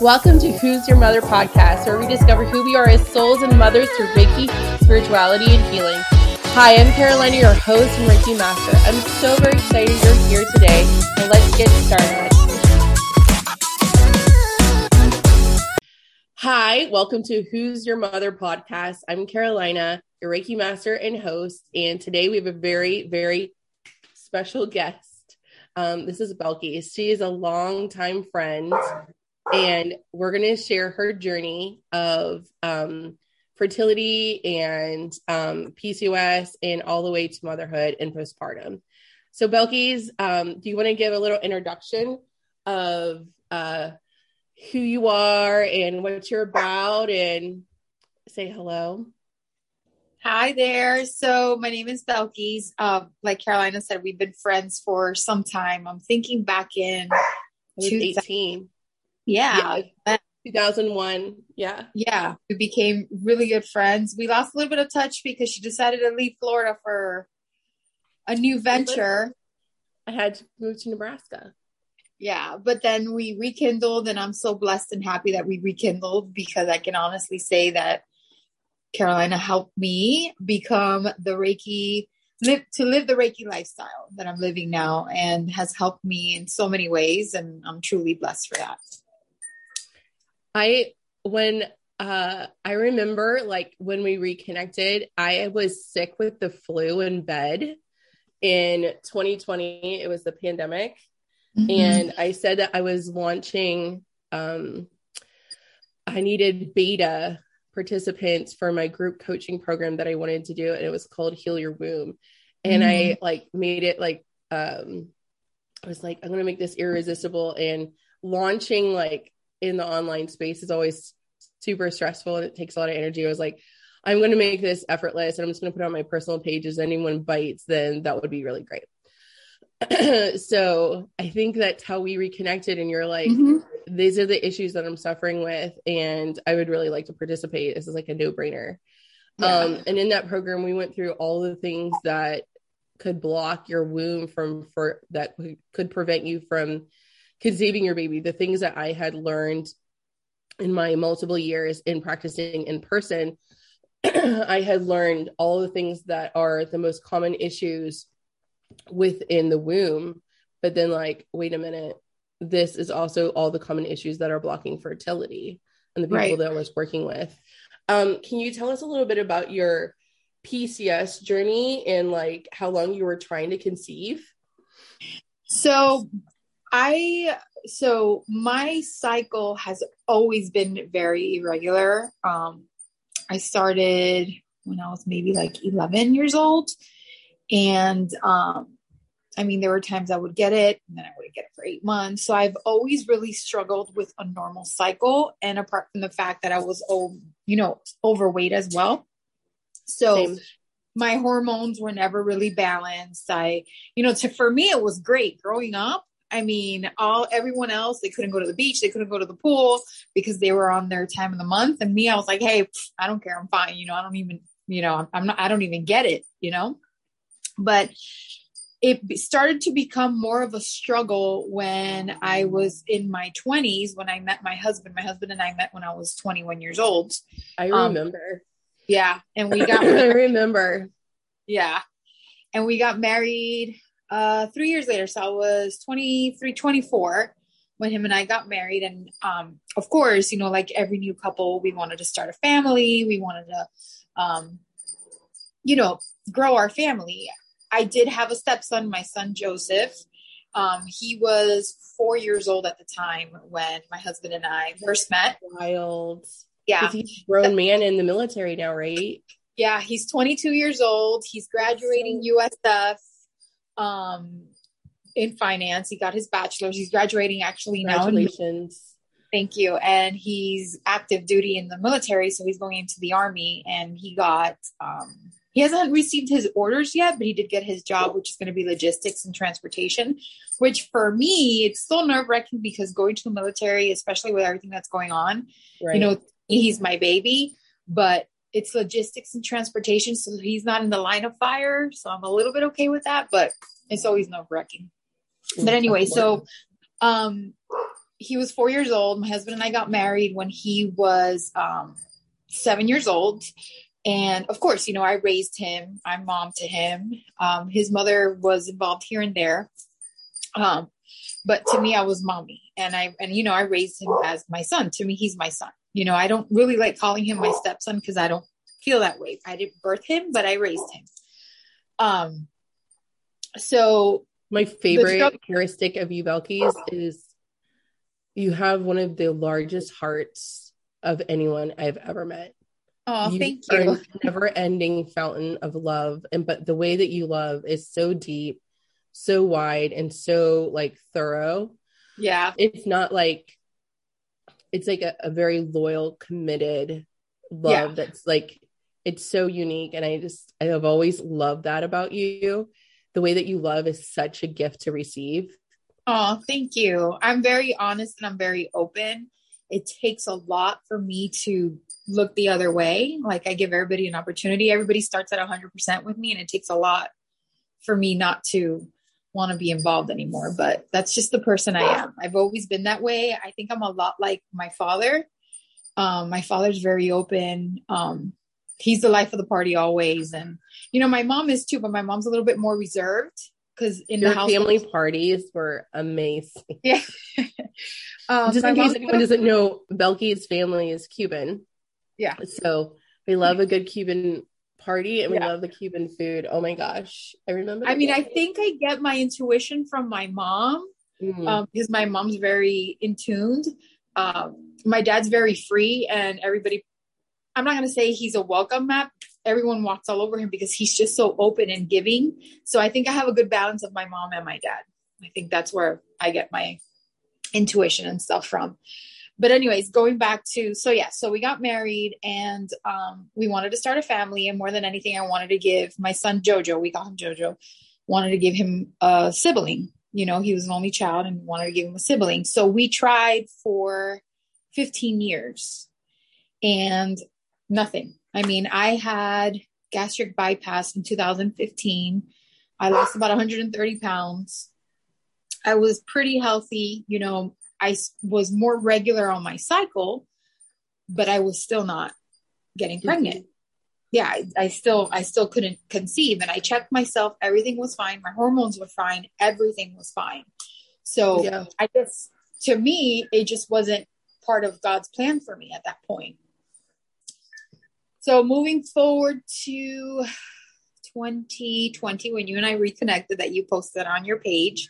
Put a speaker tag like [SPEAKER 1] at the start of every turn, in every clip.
[SPEAKER 1] Welcome to Who's Your Mother podcast, where we discover who we are as souls and mothers through Reiki, spirituality, and healing. Hi, I'm Carolina, your host and Reiki master. I'm so very excited you're here today, and let's get started. Hi, welcome to Who's Your Mother podcast. I'm Carolina, your Reiki master and host, and today we have a very, very special guest. Um, this is Belky. She is a longtime friend and we're going to share her journey of um, fertility and um, PCOS and all the way to motherhood and postpartum. So, Belkys, um, do you want to give a little introduction of uh, who you are and what you're about and say hello?
[SPEAKER 2] Hi there. So my name is Belkys. Um, like Carolina said, we've been friends for some time. I'm thinking back in
[SPEAKER 1] 18.
[SPEAKER 2] Yeah. yeah.
[SPEAKER 1] 2001. Yeah.
[SPEAKER 2] Yeah. We became really good friends. We lost a little bit of touch because she decided to leave Florida for a new venture.
[SPEAKER 1] I had to move to Nebraska.
[SPEAKER 2] Yeah. But then we rekindled, and I'm so blessed and happy that we rekindled because I can honestly say that Carolina helped me become the Reiki live to live the Reiki lifestyle that I'm living now and has helped me in so many ways and I'm truly blessed for that.
[SPEAKER 1] I when uh I remember like when we reconnected, I was sick with the flu in bed in 2020. It was the pandemic. Mm-hmm. And I said that I was launching um I needed beta participants for my group coaching program that I wanted to do and it was called Heal Your Womb. And mm-hmm. I like made it like um I was like I'm going to make this irresistible and launching like in the online space is always super stressful and it takes a lot of energy. I was like, I'm going to make this effortless and I'm just going to put it on my personal pages. Anyone bites, then that would be really great. so I think that's how we reconnected. And you're like, mm-hmm. these are the issues that I'm suffering with, and I would really like to participate. This is like a no brainer. Yeah. Um, and in that program, we went through all the things that could block your womb from for that could prevent you from conceiving your baby, the things that I had learned in my multiple years in practicing in person, I had learned all the things that are the most common issues within the womb. But then, like, wait a minute, this is also all the common issues that are blocking fertility and the people right. that I was working with. Um, can you tell us a little bit about your PCOS journey and like how long you were trying to conceive?
[SPEAKER 2] So I so my cycle has always been very irregular. Um, I started when I was maybe like 11 years old, and um, I mean there were times I would get it, and then I wouldn't get it for eight months. So I've always really struggled with a normal cycle, and apart from the fact that I was, oh, you know, overweight as well. So. Same my hormones were never really balanced. I, you know, to for me it was great growing up. I mean, all everyone else, they couldn't go to the beach, they couldn't go to the pool because they were on their time of the month. And me, I was like, hey, I don't care, I'm fine. You know, I don't even, you know, I'm not, I don't even get it, you know. But it started to become more of a struggle when I was in my 20s when I met my husband. My husband and I met when I was 21 years old.
[SPEAKER 1] I um, remember. Um,
[SPEAKER 2] yeah, and we got
[SPEAKER 1] I remember.
[SPEAKER 2] Yeah. And we got married uh, three years later. So I was 23, 24 when him and I got married. And um, of course, you know, like every new couple, we wanted to start a family. We wanted to, um, you know, grow our family. I did have a stepson, my son Joseph. Um, he was four years old at the time when my husband and I first met.
[SPEAKER 1] Wild.
[SPEAKER 2] Yeah.
[SPEAKER 1] He's a grown man in the military now, right?
[SPEAKER 2] Yeah, he's 22 years old. He's graduating USF um, in finance. He got his bachelor's. He's graduating actually now.
[SPEAKER 1] Congratulations.
[SPEAKER 2] Thank you. And he's active duty in the military, so he's going into the army. And he got um, he hasn't received his orders yet, but he did get his job, which is going to be logistics and transportation. Which for me, it's still nerve wracking because going to the military, especially with everything that's going on, right. you know, he's my baby. But it's logistics and transportation, so he's not in the line of fire. So I'm a little bit okay with that, but it's always nerve wracking. But anyway, so um he was four years old. My husband and I got married when he was um, seven years old. And of course, you know, I raised him. I'm mom to him. Um, his mother was involved here and there. Um, but to me, I was mommy. And I, and you know, I raised him as my son. To me, he's my son. You know, I don't really like calling him my stepson because I don't feel that way. I didn't birth him, but I raised him. Um, so
[SPEAKER 1] my favorite characteristic of you, Belkys, is you have one of the largest hearts of anyone I've ever met.
[SPEAKER 2] Oh, you thank you.
[SPEAKER 1] never ending fountain of love. And but the way that you love is so deep, so wide, and so like thorough.
[SPEAKER 2] Yeah.
[SPEAKER 1] It's not like it's like a, a very loyal, committed love yeah. that's like it's so unique. And I just I have always loved that about you. The way that you love is such a gift to receive.
[SPEAKER 2] Oh, thank you. I'm very honest and I'm very open. It takes a lot for me to look the other way. Like I give everybody an opportunity. Everybody starts at 100% with me, and it takes a lot for me not to want to be involved anymore. But that's just the person I am. I've always been that way. I think I'm a lot like my father. Um, my father's very open. Um, he's the life of the party always, and you know my mom is too, but my mom's a little bit more reserved because in
[SPEAKER 1] Your
[SPEAKER 2] the house
[SPEAKER 1] family parties were amazing.
[SPEAKER 2] Yeah.
[SPEAKER 1] um, Just in case anyone doesn't know, Belkys' family is Cuban.
[SPEAKER 2] Yeah.
[SPEAKER 1] So we love a good Cuban party and we yeah. love the Cuban food. Oh my gosh. I remember.
[SPEAKER 2] I mean, I think I get my intuition from my mom mm. um, because my mom's very in tuned. Um, my dad's very free and everybody, I'm not going to say he's a welcome map. Everyone walks all over him because he's just so open and giving. So I think I have a good balance of my mom and my dad. I think that's where I get my intuition and stuff from but anyways going back to so yeah so we got married and um, we wanted to start a family and more than anything i wanted to give my son jojo we call him jojo wanted to give him a sibling. You know he was an only child and wanted to give him a sibling. So we tried for 15 years and nothing. I mean i had gastric bypass in 2015 i lost about 130 pounds. I was pretty healthy you know I was more regular on my cycle, but I was still not getting mm-hmm. pregnant. Yeah, I, I, still I still couldn't conceive, and I checked myself. Everything was fine. My hormones were fine. Everything was fine. So yeah. I guess to me, it just wasn't part of God's plan for me at that point. So moving forward to 2020, when you and I reconnected, that you posted on your page,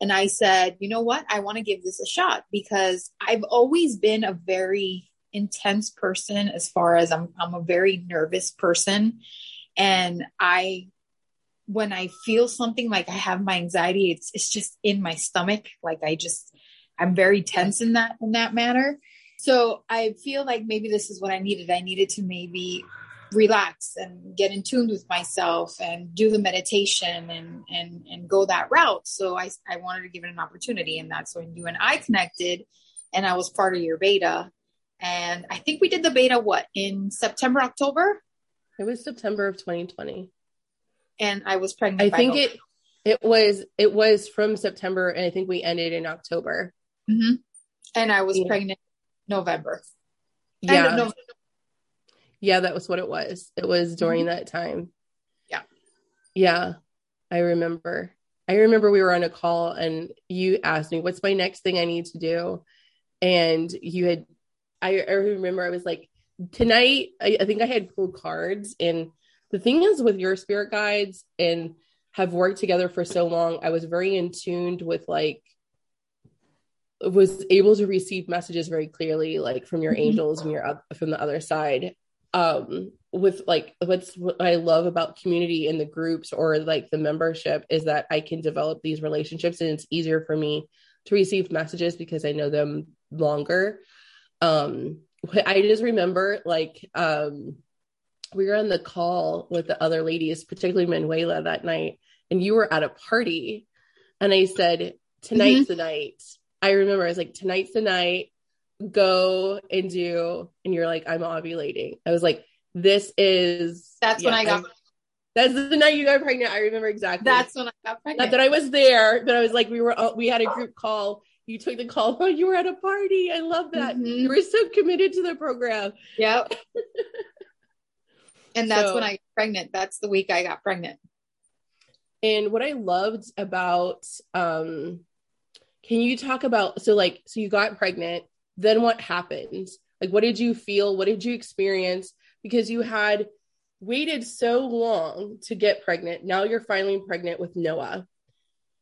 [SPEAKER 2] and I said, you know what? I want to give this a shot because I've always been a very intense person as far as I'm I'm a very nervous person and I when I feel something like I have my anxiety it's it's just in my stomach like I just I'm very tense in that in that manner. So I feel like maybe this is what I needed. I needed to maybe relax and get in tune with myself and do the meditation and and and go that route. So i i wanted to give it an opportunity and that's when you and i connected and i was part of your beta. And i think we did the beta what in september october?
[SPEAKER 1] It was september of 2020
[SPEAKER 2] and i was pregnant
[SPEAKER 1] i think November. it it was it was from september and i think we ended in october.
[SPEAKER 2] Mm-hmm. and i was yeah. pregnant november.
[SPEAKER 1] Yeah. November yeah, that was what it was. It was during mm-hmm. that time.
[SPEAKER 2] Yeah.
[SPEAKER 1] Yeah. I remember. I remember we were on a call and you asked me, What's my next thing I need to do? And you had, I, I remember I was like, Tonight, I, I think I had pulled cards. And the thing is, with your spirit guides and have worked together for so long, I was very in tuned with like, was able to receive messages very clearly, like from your mm-hmm. angels and your from the other side um with like what's what I love about community in the groups or like the membership is that I can develop these relationships and it's easier for me to receive messages because I know them longer. Um I just remember like um we were on the call with the other ladies, particularly Manuela that night, and you were at a party. And I said, Tonight's mm-hmm. the night. I remember I was like, Tonight's the night go and do and you're like i'm ovulating i was like this is
[SPEAKER 2] that's yeah, when i got
[SPEAKER 1] that's the night you got pregnant i remember exactly
[SPEAKER 2] that's when i got pregnant
[SPEAKER 1] not that i was there but i was like we were we had a group call you took the call while you were at a party. I love that. Mm-hmm. You were so committed to the program.
[SPEAKER 2] Yep. and that's so, when I got pregnant. That's the week I got pregnant.
[SPEAKER 1] And what I loved about um can you talk about so like so you got pregnant, then what happened? Like what did you feel? What did you experience? Because you had waited so long to get pregnant. Now you're finally pregnant with Noah.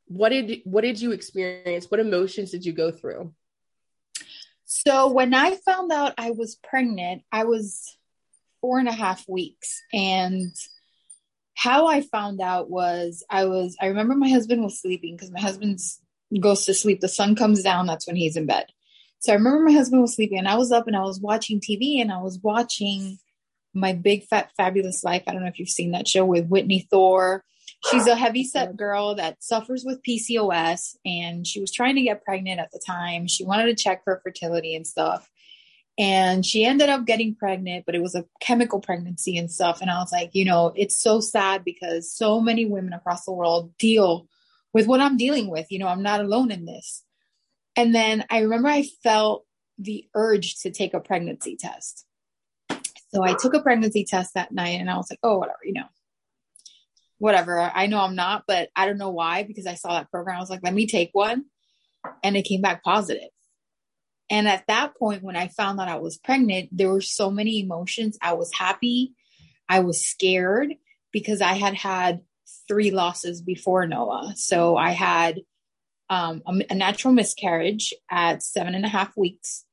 [SPEAKER 1] What did what did you experience? What emotions did you go through?
[SPEAKER 2] So when I found out I was pregnant, I was four and a half weeks. And how I found out was I was I remember my husband was sleeping because my husband goes to sleep. The sun comes down, that's when he's in bed. So I remember my husband was sleeping and I was up and I was watching TV and I was watching my big fat fabulous life. I don't know if you've seen that show with Whitney Thore. She's a heavy set girl that suffers with PCOS and she was trying to get pregnant at the time. She wanted to check for fertility and stuff. And she ended up getting pregnant, but it was a chemical pregnancy and stuff. And I was like, you know, it's so sad because so many women across the world deal with what I'm dealing with. You know, I'm not alone in this. And then I remember I felt the urge to take a pregnancy test. So I took a pregnancy test that night and I was like, oh, whatever, you know, whatever. I know I'm not, but I don't know why because I saw that program. I was like, let me take one. And it came back positive. And at that point, when I found out I was pregnant, there were so many emotions. I was happy. I was scared because I had had three losses before Noah. So I had um, a, natural miscarriage at seven and a half weeks.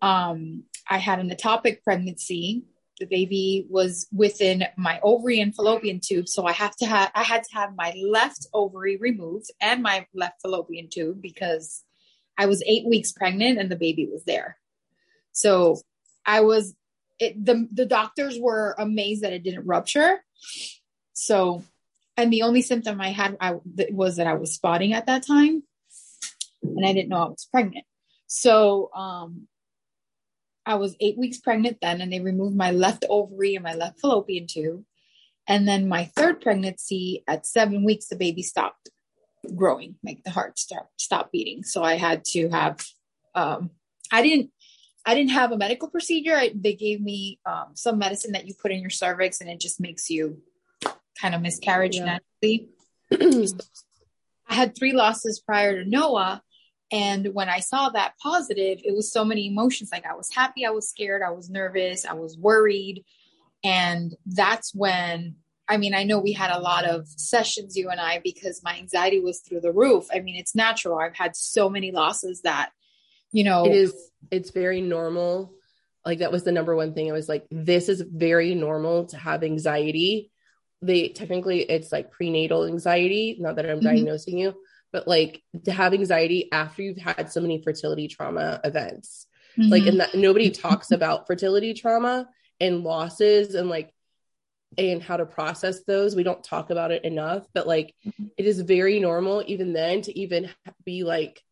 [SPEAKER 2] Um, I had an ectopic pregnancy. The baby was within my ovary and fallopian tube so i have to have i had to have my left ovary removed and my left fallopian tube because i was eight weeks pregnant and the baby was there. So i was it, the the doctors were amazed that it didn't rupture. So and the only symptom i had I, was that i was spotting at that time and i didn't know i was pregnant so um I was eight weeks pregnant then, and they removed my left ovary and my left fallopian tube. And then my third pregnancy, at seven weeks, the baby stopped growing, like the heart start stop beating. So I had to have. Um, I didn't. I didn't have a medical procedure. I, they gave me um, some medicine that you put in your cervix, and it just makes you kind of miscarriage yeah. naturally. I had three losses prior to Noah, and when I saw that positive, it was so many emotions. Like I was happy, I was scared, I was nervous, I was worried. And that's when, I mean, I know we had a lot of sessions, you and I, because my anxiety was through the roof. I mean, it's natural. I've had so many losses that, you know,
[SPEAKER 1] it is, it's very normal. Like that was the number one thing. I was like, this is very normal to have anxiety. They technically, it's like prenatal anxiety. Not that I'm mm-hmm. diagnosing you, but like to have anxiety after you've had so many fertility trauma events. Mm-hmm. Like, and that nobody talks about fertility trauma and losses and like, and how to process those. We don't talk about it enough, but like, mm-hmm. it is very normal even then to even be like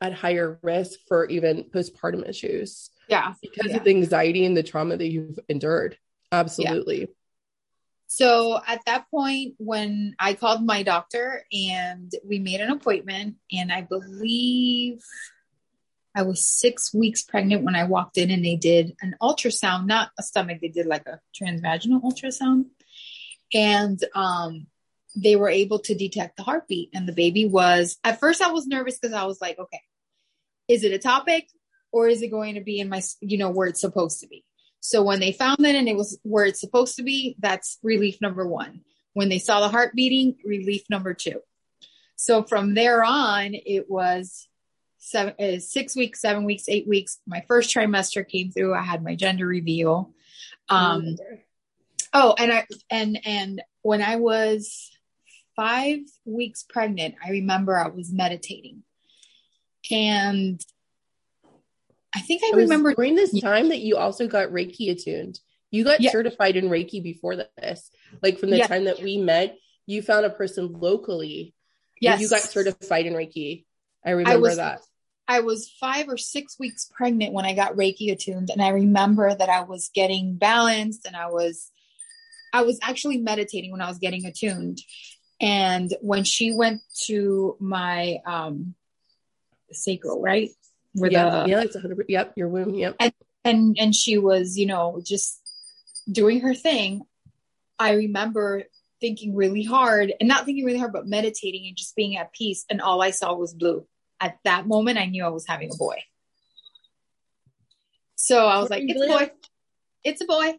[SPEAKER 1] at higher risk for even postpartum issues.
[SPEAKER 2] Yeah.
[SPEAKER 1] Because
[SPEAKER 2] yeah.
[SPEAKER 1] of the anxiety and the trauma that you've endured. Absolutely. Yeah.
[SPEAKER 2] So at that point, when I called my doctor and we made an appointment, and I believe I was six weeks pregnant when I walked in, and they did an ultrasound, not a stomach, they did like a transvaginal ultrasound. And um, they were able to detect the heartbeat, and the baby was, at first, I was nervous because I was like, okay, is it ectopic? or is it going to be in my, you know, where it's supposed to be? So when they found it and it was where it's supposed to be, that's relief number one. When they saw the heart beating, relief number two. So from there on, it was seven, uh, six weeks, seven weeks, eight weeks. My first trimester came through. I had my gender reveal. Um, oh, and I and and when I was five weeks pregnant, I remember I was meditating, and I think I remember
[SPEAKER 1] during this time that you also got Reiki attuned. You got yeah. certified in Reiki before this. Like from the yeah. time that we met, you found a person locally. Yes. You got certified in Reiki. I remember I
[SPEAKER 2] was,
[SPEAKER 1] that.
[SPEAKER 2] I was five or six weeks pregnant when I got Reiki attuned. And I remember that I was getting balanced and I was I was actually meditating when I was getting attuned. And when she went to my um sacral, right?
[SPEAKER 1] Yeah, the, yeah, it's 100. Yep, your womb. Yep.
[SPEAKER 2] And, and and she was, you know, just doing her thing. I remember thinking really hard and not thinking really hard, but meditating and just being at peace. And all I saw was blue. At that moment, I knew I was having a boy. So I was like, it's a boy. It's a boy.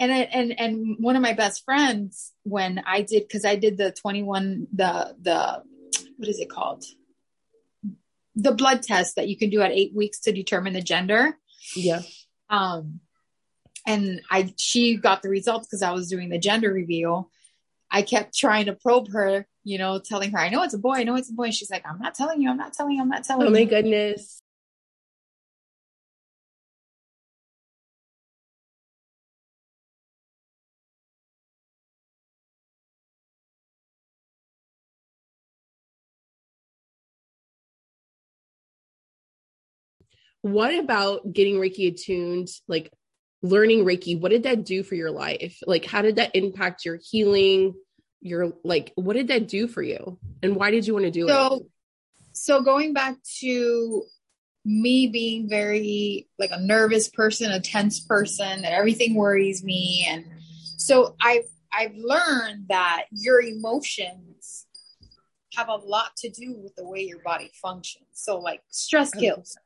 [SPEAKER 2] And I, and and one of my best friends when I did because I did the 21 the the what is it called? The blood test that you can do at 8 weeks to determine the gender.
[SPEAKER 1] Yeah.
[SPEAKER 2] Um and I she got the results because I was doing the gender reveal. I kept trying to probe her, you know, telling her, I know it's a boy, I know it's a boy. she's like, I'm not telling you, I'm not telling you, I'm not telling
[SPEAKER 1] oh,
[SPEAKER 2] you.
[SPEAKER 1] Oh my goodness. What about getting Reiki attuned, like learning Reiki? What did that do for your life? Like, how did that impact your healing? Your like, what did that do for you? And why did you want to do
[SPEAKER 2] so,
[SPEAKER 1] it?
[SPEAKER 2] So, going back to me being very like a nervous person, a tense person, that everything worries me. And so I've I've learned that your emotions have a lot to do with the way your body functions. So like stress kills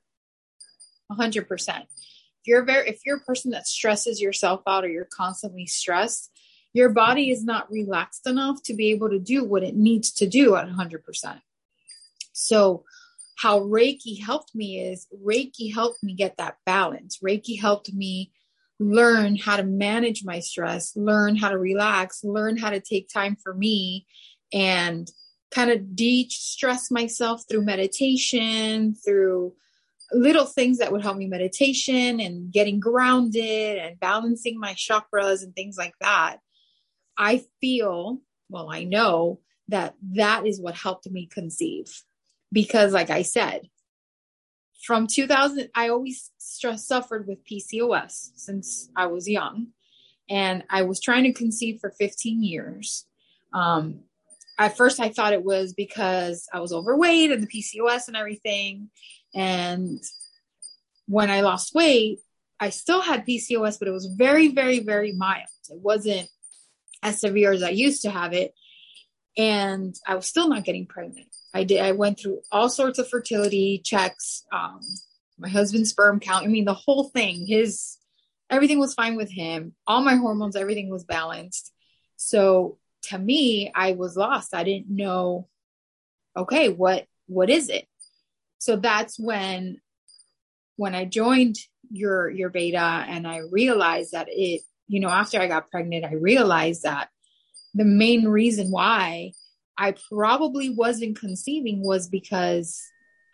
[SPEAKER 2] hundred percent. If you're very, if you're a person that stresses yourself out or you're constantly stressed, your body is not relaxed enough to be able to do what it needs to do at hundred percent. So how Reiki helped me is Reiki helped me get that balance. Reiki helped me learn how to manage my stress, learn how to relax, learn how to take time for me and kind of de-stress myself through meditation, through little things that would help me meditation and getting grounded and balancing my chakras and things like that. I feel, well, I know that that is what helped me conceive because, like I said, from 2000, I always stress, suffered with PCOS since I was young. And I was trying to conceive for 15 years. Um, at first, I thought it was because I was overweight and the PCOS and everything. And when I lost weight, I still had PCOS, but it was very, very, very mild. It wasn't as severe as I used to have it. And I was still not getting pregnant. I did, I went through all sorts of fertility checks, um, my husband's sperm count. I mean, the whole thing, his, everything was fine with him. All my hormones, everything was balanced. So to me, I was lost. I didn't know, okay, what, what is it? So that's when when I joined your your beta and I realized that it, you know, after I got pregnant, I realized that the main reason why I probably wasn't conceiving was because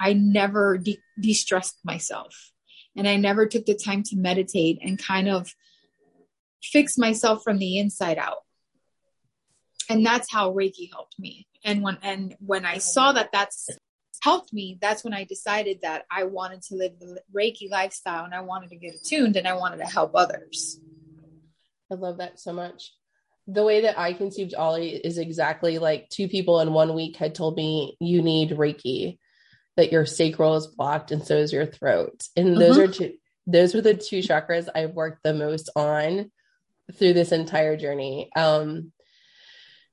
[SPEAKER 2] I never de stressed myself and I never took the time to meditate and kind of fix myself from the inside out. And that's how Reiki helped me. And when and when I saw that that's helped me, that's when I decided that I wanted to live the Reiki lifestyle and I wanted to get attuned and I wanted to help others.
[SPEAKER 1] I love that so much. The way that I conceived Ollie is exactly like two people in one week had told me you need Reiki, that your sacral is blocked and so is your throat. And those uh-huh. are two those were the two chakras I've worked the most on through this entire journey. Um,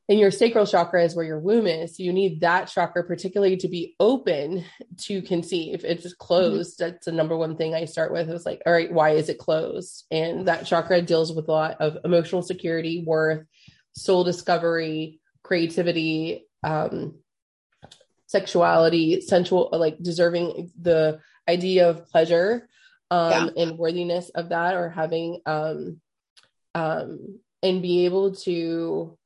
[SPEAKER 1] and your sacral chakra is where your womb is. So you need that chakra particularly to be open to conceive. If it's closed, mm-hmm. that's the number one thing I start with. It's like, all right, why is it closed? And that chakra deals with a lot of emotional security, worth, soul discovery, creativity, um, sexuality, sensual, like deserving the idea of pleasure um, yeah. and worthiness of that, or having um, um, and be able to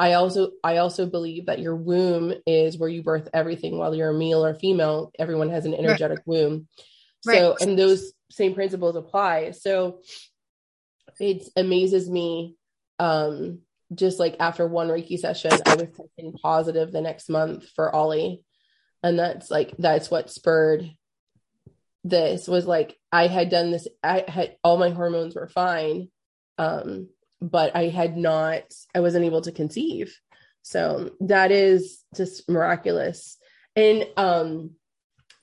[SPEAKER 1] I also I also believe that your womb is where you birth everything. While you're a male or female, everyone has an energetic right. womb. So right. and those same principles apply. So it amazes me. Um, just like after one Reiki session, I was testing positive the next month for Ollie. And that's like that's what spurred this was like I had done this, I had all my hormones were fine. Um, but I had not, I wasn't able to conceive. So that is just miraculous. And um,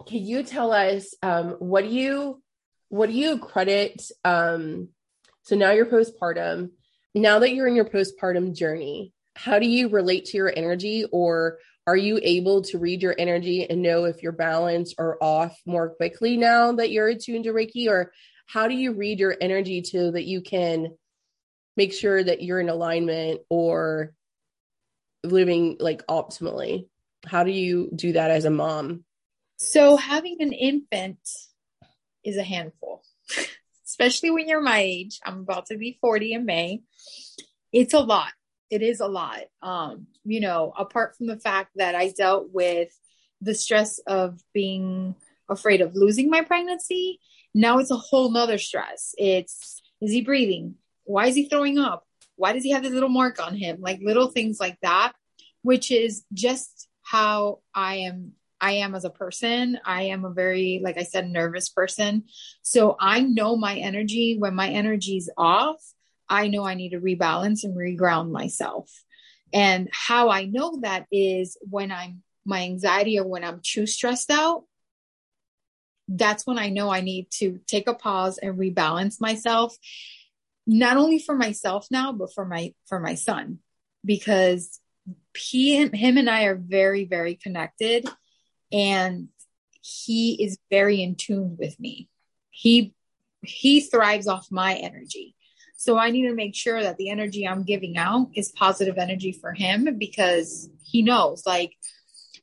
[SPEAKER 1] can you tell us um, what do you what do you credit um, so now you're postpartum now that you're in your postpartum journey how do you relate to your energy or are you able to read your energy and know if you're balanced or off more quickly now that you're attuned to reiki or how do you read your energy to that you can make sure that you're in alignment or living like optimally. How do you do that as a mom?
[SPEAKER 2] So having an infant is a handful especially when you're my age. I'm about to be 40 in may. It's a lot. It is a lot. Um you know apart from the fact that i dealt with the stress of being afraid of losing my pregnancy now it's a whole nother stress. It's is he breathing why is he throwing up? Why does he have this little mark on him? Like little things like that which is just how i am i am as a person. I am a very like i said nervous person. So i know my energy. When my energy's off I know I need to rebalance and reground myself. And how I know that is when I'm my anxiety or when I'm too stressed out, that's when I know I need to take a pause and rebalance myself, not only for myself now, but for my for my son, because he and him and I are very, very connected and he is very in tune with me. He he thrives off my energy. So I need to make sure that the energy I'm giving out is positive energy for him because he knows like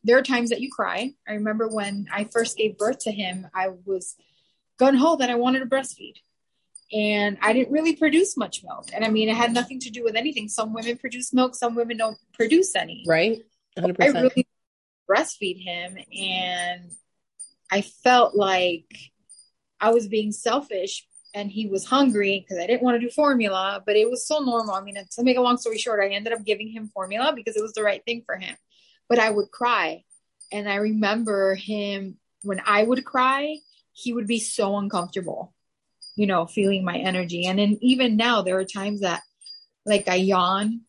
[SPEAKER 2] there are times that you cry. I remember when I first gave birth to him, I was gun ho that I wanted to breastfeed. And I didn't really produce much milk. And I mean, it had nothing to do with anything. Some women produce milk, some women don't produce any.
[SPEAKER 1] Right.
[SPEAKER 2] 100%. I really breastfeed him. And I felt like I was being selfish and he was hungry because I didn't want to do formula, but it was so normal. I mean, to make a long story short, I ended up giving him formula because it was the right thing for him. But I would cry. And I remember him when I would cry, he would be so uncomfortable, you know, feeling my energy. And then even now, there are times that like I yawn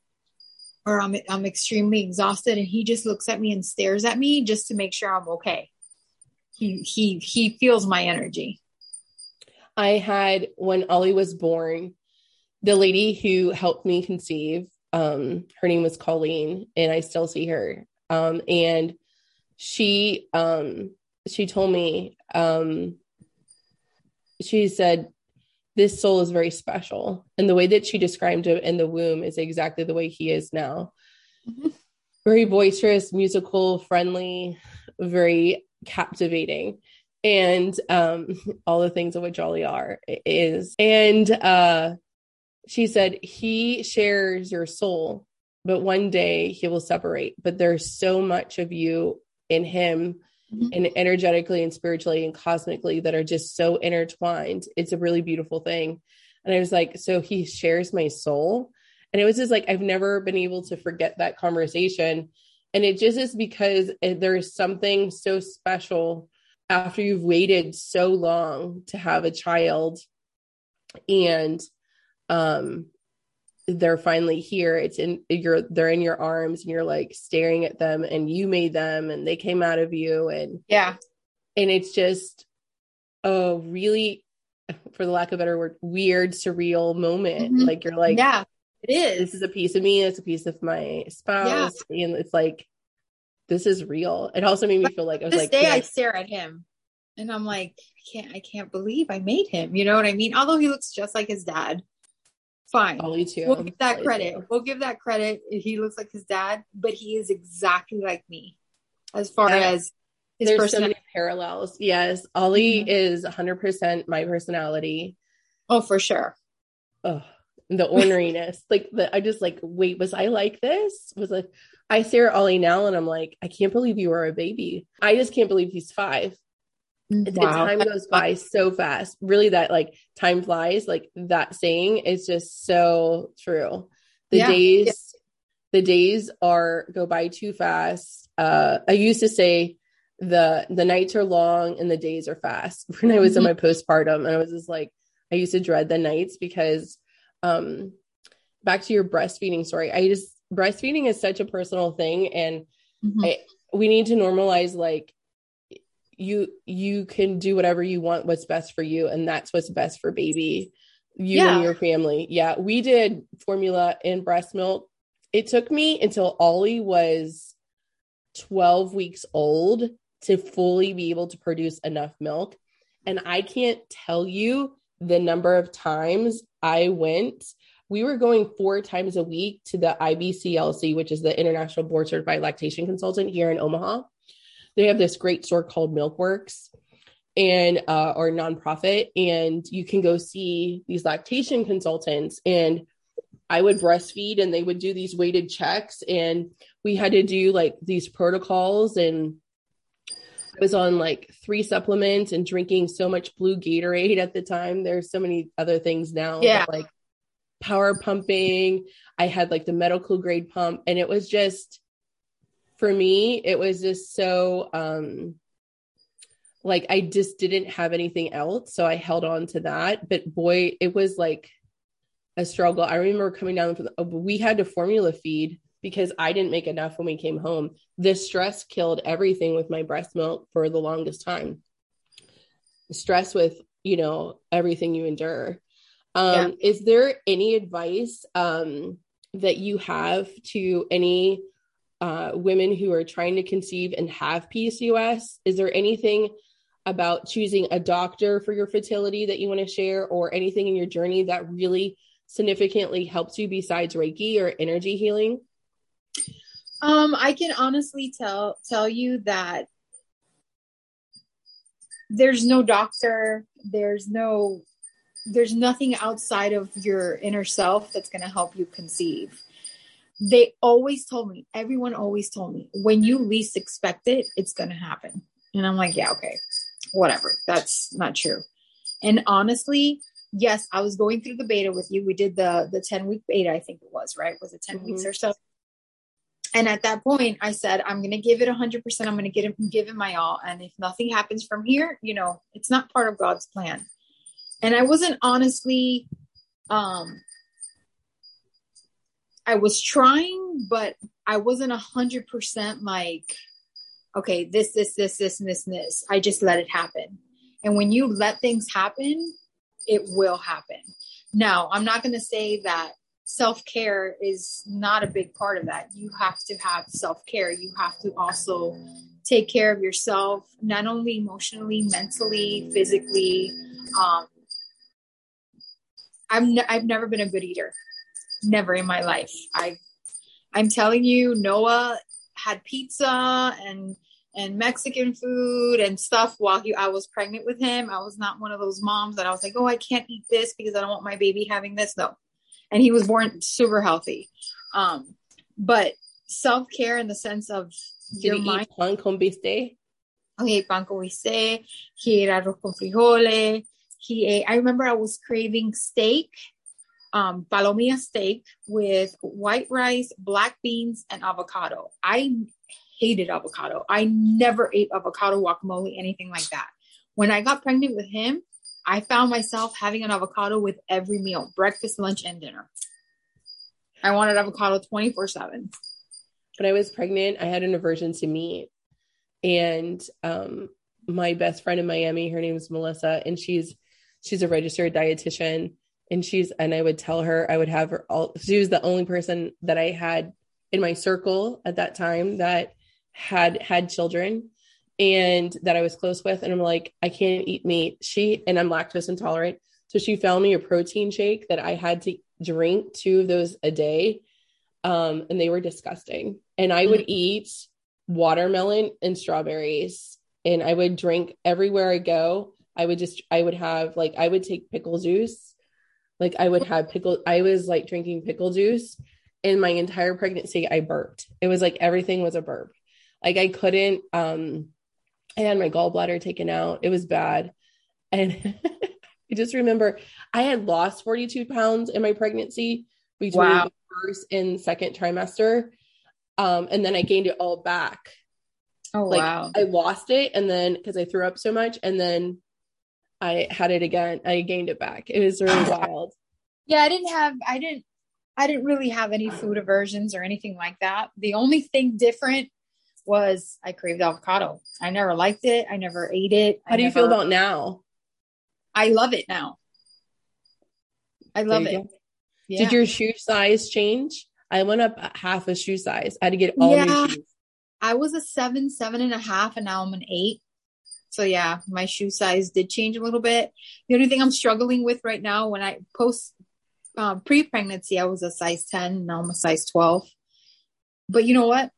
[SPEAKER 2] or I'm, I'm extremely exhausted and he just looks at me and stares at me just to make sure I'm okay. He, he, he feels my energy
[SPEAKER 1] I had when Ollie was born, the lady who helped me conceive, um, her name was Colleen, and I still see her. Um, and she um she told me um she said this soul is very special. And the way that she described him in the womb is exactly the way he is now. Mm-hmm. very boisterous musical friendly very captivating. And um all the things of which Jolly are is. And uh she said he shares your soul but one day he will separate. But there's so much of you in him mm-hmm. and energetically and spiritually and cosmically that are just so intertwined. It's a really beautiful thing. And i was like so he shares my soul. And it was just like i've never been able to forget that conversation. And it just is because there's something so special after you've waited so long to have a child. And um they're finally here it's in you're they're in your arms and you're like staring at them and you made them and they came out of you and
[SPEAKER 2] yeah
[SPEAKER 1] and it's just a really for the lack of a better word weird surreal moment mm-hmm. like you're like
[SPEAKER 2] yeah it is
[SPEAKER 1] this is a piece of me it's a piece of my spouse yeah. and it's like this is real. It also made me feel like I was
[SPEAKER 2] this
[SPEAKER 1] like,
[SPEAKER 2] day I, I stare at him and I'm like, I can't, I can't believe I made him. You know what I mean? Although he looks just like his dad. Fine.
[SPEAKER 1] Ollie too.
[SPEAKER 2] We'll give that credit. Too. We'll give that credit. He looks like his dad, but he is exactly like me as far yeah. as
[SPEAKER 1] his There's so many parallels. Yes. Ollie mm-hmm. is 100% my personality.
[SPEAKER 2] Oh, for sure.
[SPEAKER 1] Oh, the orneriness. like the, I just like, wait, was I like this? Was like, I stare at Ollie now and I'm like, I can't believe you are a baby. I just can't believe he's five. Wow. The time goes by so fast. Really, that like time flies, like that saying is just so true. The yeah. days, yeah. the days are go by too fast. Uh, I used to say the the nights are long and the days are fast when I was mm-hmm. in my postpartum, and I was just like, I used to dread the nights because, um, back to your breastfeeding story, I just breastfeeding is such a personal thing and mm-hmm. I, we need to normalize like you you can do whatever you want what's best for you and that's what's best for baby you yeah. and your family. Yeah we did formula and breast milk. It took me until ollie was 12 weeks old to fully be able to produce enough milk. And i can't tell you the number of times i went. We were going four times a week to the ibclc which is the international board certified lactation consultant here in omaha they have this great store called Milkworks and uh, or nonprofit, and you can go see these lactation consultants. And I would breastfeed, and they would do these weighted checks, and we had to do like these protocols and. I was on like three supplements and drinking so much blue Gatorade at the time. There's so many other things now.
[SPEAKER 2] Yeah.
[SPEAKER 1] like power pumping. I had like the medical grade pump, and it was just for me, it was just so um like I just didn't have anything else. So I held on to that. But boy, it was like a struggle. I remember coming down from the, oh, we had to formula feed because I didn't make enough when we came home. The stress killed everything with my breast milk for the longest time. Stress with, you know, everything you endure. Um, yeah. Is there any advice um, that you have to any uh, women who are trying to conceive and have PCOS? Is there anything about choosing a doctor for your fertility that you want to share, or anything in your journey that really significantly helps you besides Reiki or energy healing?
[SPEAKER 2] Um, I can honestly tell tell you that there's no doctor, there's no there's nothing outside of your inner self that's going to help you conceive they always told me, everyone always told me, when you least expect it, it's going to happen. And I'm like, yeah, okay, whatever. That's not true. And honestly, yes, I was going through the beta with you. We did the the 10 week beta, I think it was, right? Was it 10 mm-hmm. weeks or so? And at that point, I said, I'm going to give it 100%. I'm going to get it, give it my all. And if nothing happens from here, you know, it's not part of God's plan. And I wasn't honestly um I was trying, but I wasn't a hundred percent like, okay, this, this, this, this, and this, and this. I just let it happen. And when you let things happen, it will happen. Now, I'm not going to say that self care is not a big part of that. You have to have self care. You have to also take care of yourself, not only emotionally, mentally, physically. Um, I'm n- I've never been a good eater never in my life. I I'm telling you, Noah had pizza and and Mexican food and stuff while he, I was pregnant with him. I was not one of those moms that I was like, oh, I can't eat this because I don't want my baby having this. No. And he was born super healthy. Um, but self care in the sense of
[SPEAKER 1] Did your mind. pan con bistec?
[SPEAKER 2] Okay, pan con bistec. He ate arroz con frijoles. He ate, I remember I was craving steak um, palomilla steak with white rice, black beans, and avocado. I hated avocado. I never ate avocado, guacamole, anything like that. When I got pregnant with him, I found myself having an avocado with every meal breakfast, lunch, and dinner. I wanted avocado 24 7.
[SPEAKER 1] When I was pregnant, I had an aversion to meat. And um, my best friend in Miami, her name is Melissa, and she's she's a registered dietitian and she's and I would tell her I would have her all she was the only person that I had in my circle at that time that had had children and that I was close with. And I'm like I can't eat meat. She and I'm lactose intolerant. So she found me a protein shake that I had to drink two of those a day. Um and they were disgusting. And I would mm-hmm. eat watermelon and strawberries and I would drink everywhere I go. I would just I would have like I would take pickle juice like I would have pickle, I was like drinking pickle juice in my entire pregnancy. I burped. It was like everything was a burp. Like I couldn't, um, I had my gallbladder taken out. It was bad. And I just remember I had lost 42 pounds in my pregnancy between wow. the first and second trimester. Um, and then I gained it all back.
[SPEAKER 2] Oh, like, wow.
[SPEAKER 1] I lost it. And then because I threw up so much. And then I had it again. I gained it back. It was really wild.
[SPEAKER 2] Yeah, I didn't have I didn't I didn't really have any food aversions or anything like that. The only thing different was I craved avocado. I never liked it. I never ate it.
[SPEAKER 1] How
[SPEAKER 2] I
[SPEAKER 1] do you
[SPEAKER 2] never,
[SPEAKER 1] feel about now?
[SPEAKER 2] I love it now. I love it. Yeah.
[SPEAKER 1] Did your shoe size change? I went up half a shoe size. I had to get all
[SPEAKER 2] Yeah.
[SPEAKER 1] new shoes.
[SPEAKER 2] I was a seven, seven and a half, and now I'm an eight. So yeah, my shoe size did change a little bit. The only thing I'm struggling with right now, when I post um, pre-pregnancy, I was a size 10. Now I'm a size 12. But you know what?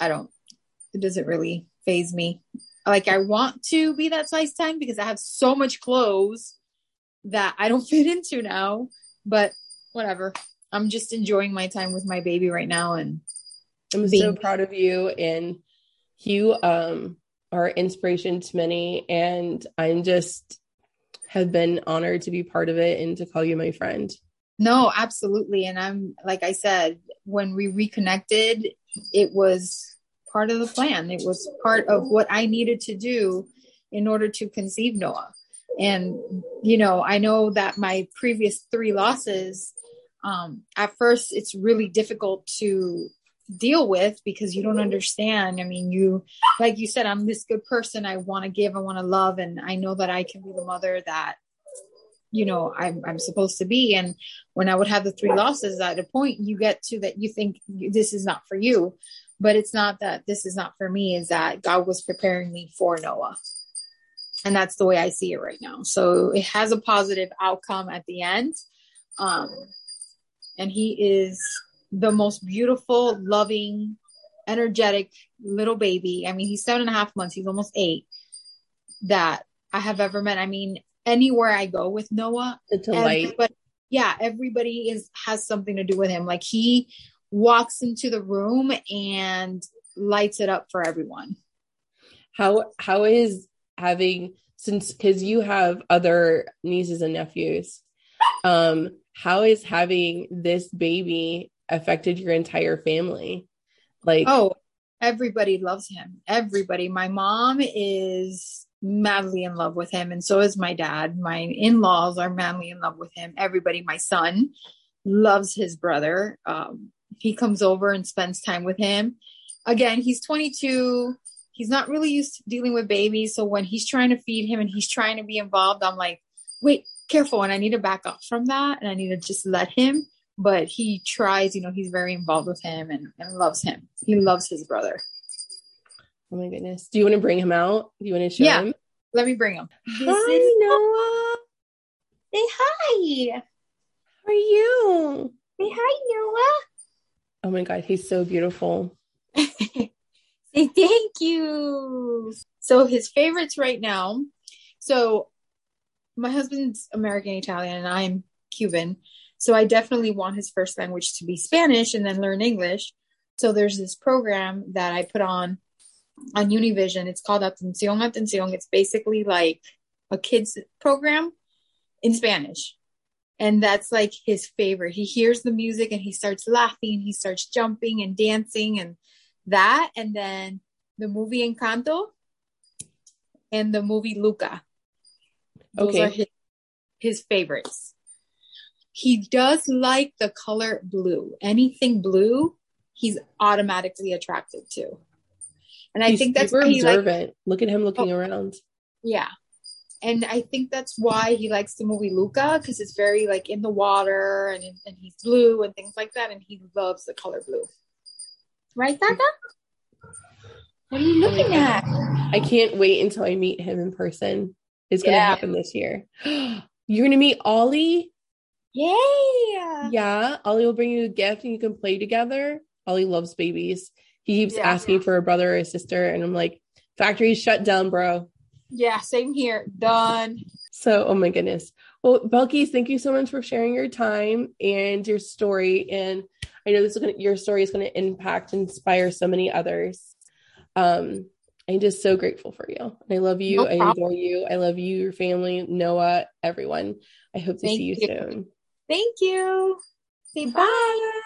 [SPEAKER 2] I don't. It doesn't really phase me. Like I want to be that size 10 because I have so much clothes that I don't fit into now. But whatever. I'm just enjoying my time with my baby right now and
[SPEAKER 1] I'm so proud of you and you um are inspiration to many and I'm just have been honored to be part of it and to call you my friend.
[SPEAKER 2] No, absolutely. And I'm like I said, when we reconnected, it was part of the plan. It was part of what I needed to do in order to conceive Noah. And you know, I know that my previous three losses, um, at first it's really difficult to deal with because you don't understand. I mean, you like you said, I'm this good person. I want to give, I want to love, and I know that I can be the mother that you know I'm, I'm supposed to be. And when i would have the three losses at a point you get to that you think this is not for you. But it's not that this is not for me is that god was preparing me for noah. And that's the way i see it right now. So it has a positive outcome at the end. Um and he is the most beautiful loving energetic little baby i mean he's seven and a half months he's almost eight that i have ever met i mean anywhere i go with noah
[SPEAKER 1] The delight.
[SPEAKER 2] everybody, yeah, everybody is has something to do with him. Like he walks into the room and lights it up for everyone.
[SPEAKER 1] How how is having since because you have other nieces and nephews, um, how is having this baby affected your entire family? Like
[SPEAKER 2] Oh, everybody loves him. Everybody. My mom is madly in love with him, and so is my dad. My in laws are madly in love with him. Everybody, my son loves his brother. Um, he comes over and spends time with him. Again, he's 22. He's not really used to dealing with babies. So when he's trying to feed him and he's trying to be involved, I'm like, wait, careful. And I need to back off from that. And I need to just let him. But he tries, you know, he's very involved with him and, and loves him. He loves his brother.
[SPEAKER 1] oh my goodness. Do you want to bring him out? Do you want to show
[SPEAKER 2] Yeah.
[SPEAKER 1] him?
[SPEAKER 2] Let me bring him. This
[SPEAKER 1] Hi,
[SPEAKER 2] is
[SPEAKER 1] Noah.
[SPEAKER 2] say hi.
[SPEAKER 1] How are you?
[SPEAKER 2] Say hi, Noah.
[SPEAKER 1] Oh my god, he's so beautiful.
[SPEAKER 2] Say thank you. So his favorites right now. So my husband's American Italian and I'm Cuban. So I definitely want his first language to be Spanish and then learn English. So there's this program that I put on on Univision. It's called Atención Atención. It's basically like a kids program in Spanish. And that's like his favorite. He hears the music and he starts laughing, he starts jumping and dancing and that and then the movie Encanto and the movie Luca. Those
[SPEAKER 1] Okay.
[SPEAKER 2] are his, his favorites. He does like the color blue. Anything blue, he's automatically attracted to. And I
[SPEAKER 1] he's
[SPEAKER 2] think that's why he like
[SPEAKER 1] observant. Look at him looking oh. around.
[SPEAKER 2] yeah. And I think that's why he likes the movie Luca because it's very like in the water and and he's blue and things like that, and he loves the color blue. Right, Tata? What are you oh looking at?
[SPEAKER 1] I can't wait until I meet him in person. It's gonna
[SPEAKER 2] Yeah.
[SPEAKER 1] happen this year. You're gonna meet Ollie?
[SPEAKER 2] Yeah.
[SPEAKER 1] Yeah. Ollie will bring you a gift and you can play together. Ollie loves babies. He keeps
[SPEAKER 2] Yeah.
[SPEAKER 1] asking for a brother or a sister, and I'm like, factory's shut down, bro.
[SPEAKER 2] Yeah, same here. Done.
[SPEAKER 1] So, oh my goodness. Well, Belkys, thank you so much for sharing your time and your story. And I know this is gonna, your story is going to impact, inspire so many others. Um, I'm just so grateful for you. I love you.
[SPEAKER 2] No
[SPEAKER 1] I adore you. I love you, your family, Noah, everyone. I hope to
[SPEAKER 2] Thank
[SPEAKER 1] see you,
[SPEAKER 2] you.
[SPEAKER 1] soon.
[SPEAKER 2] Thank you. Say bye.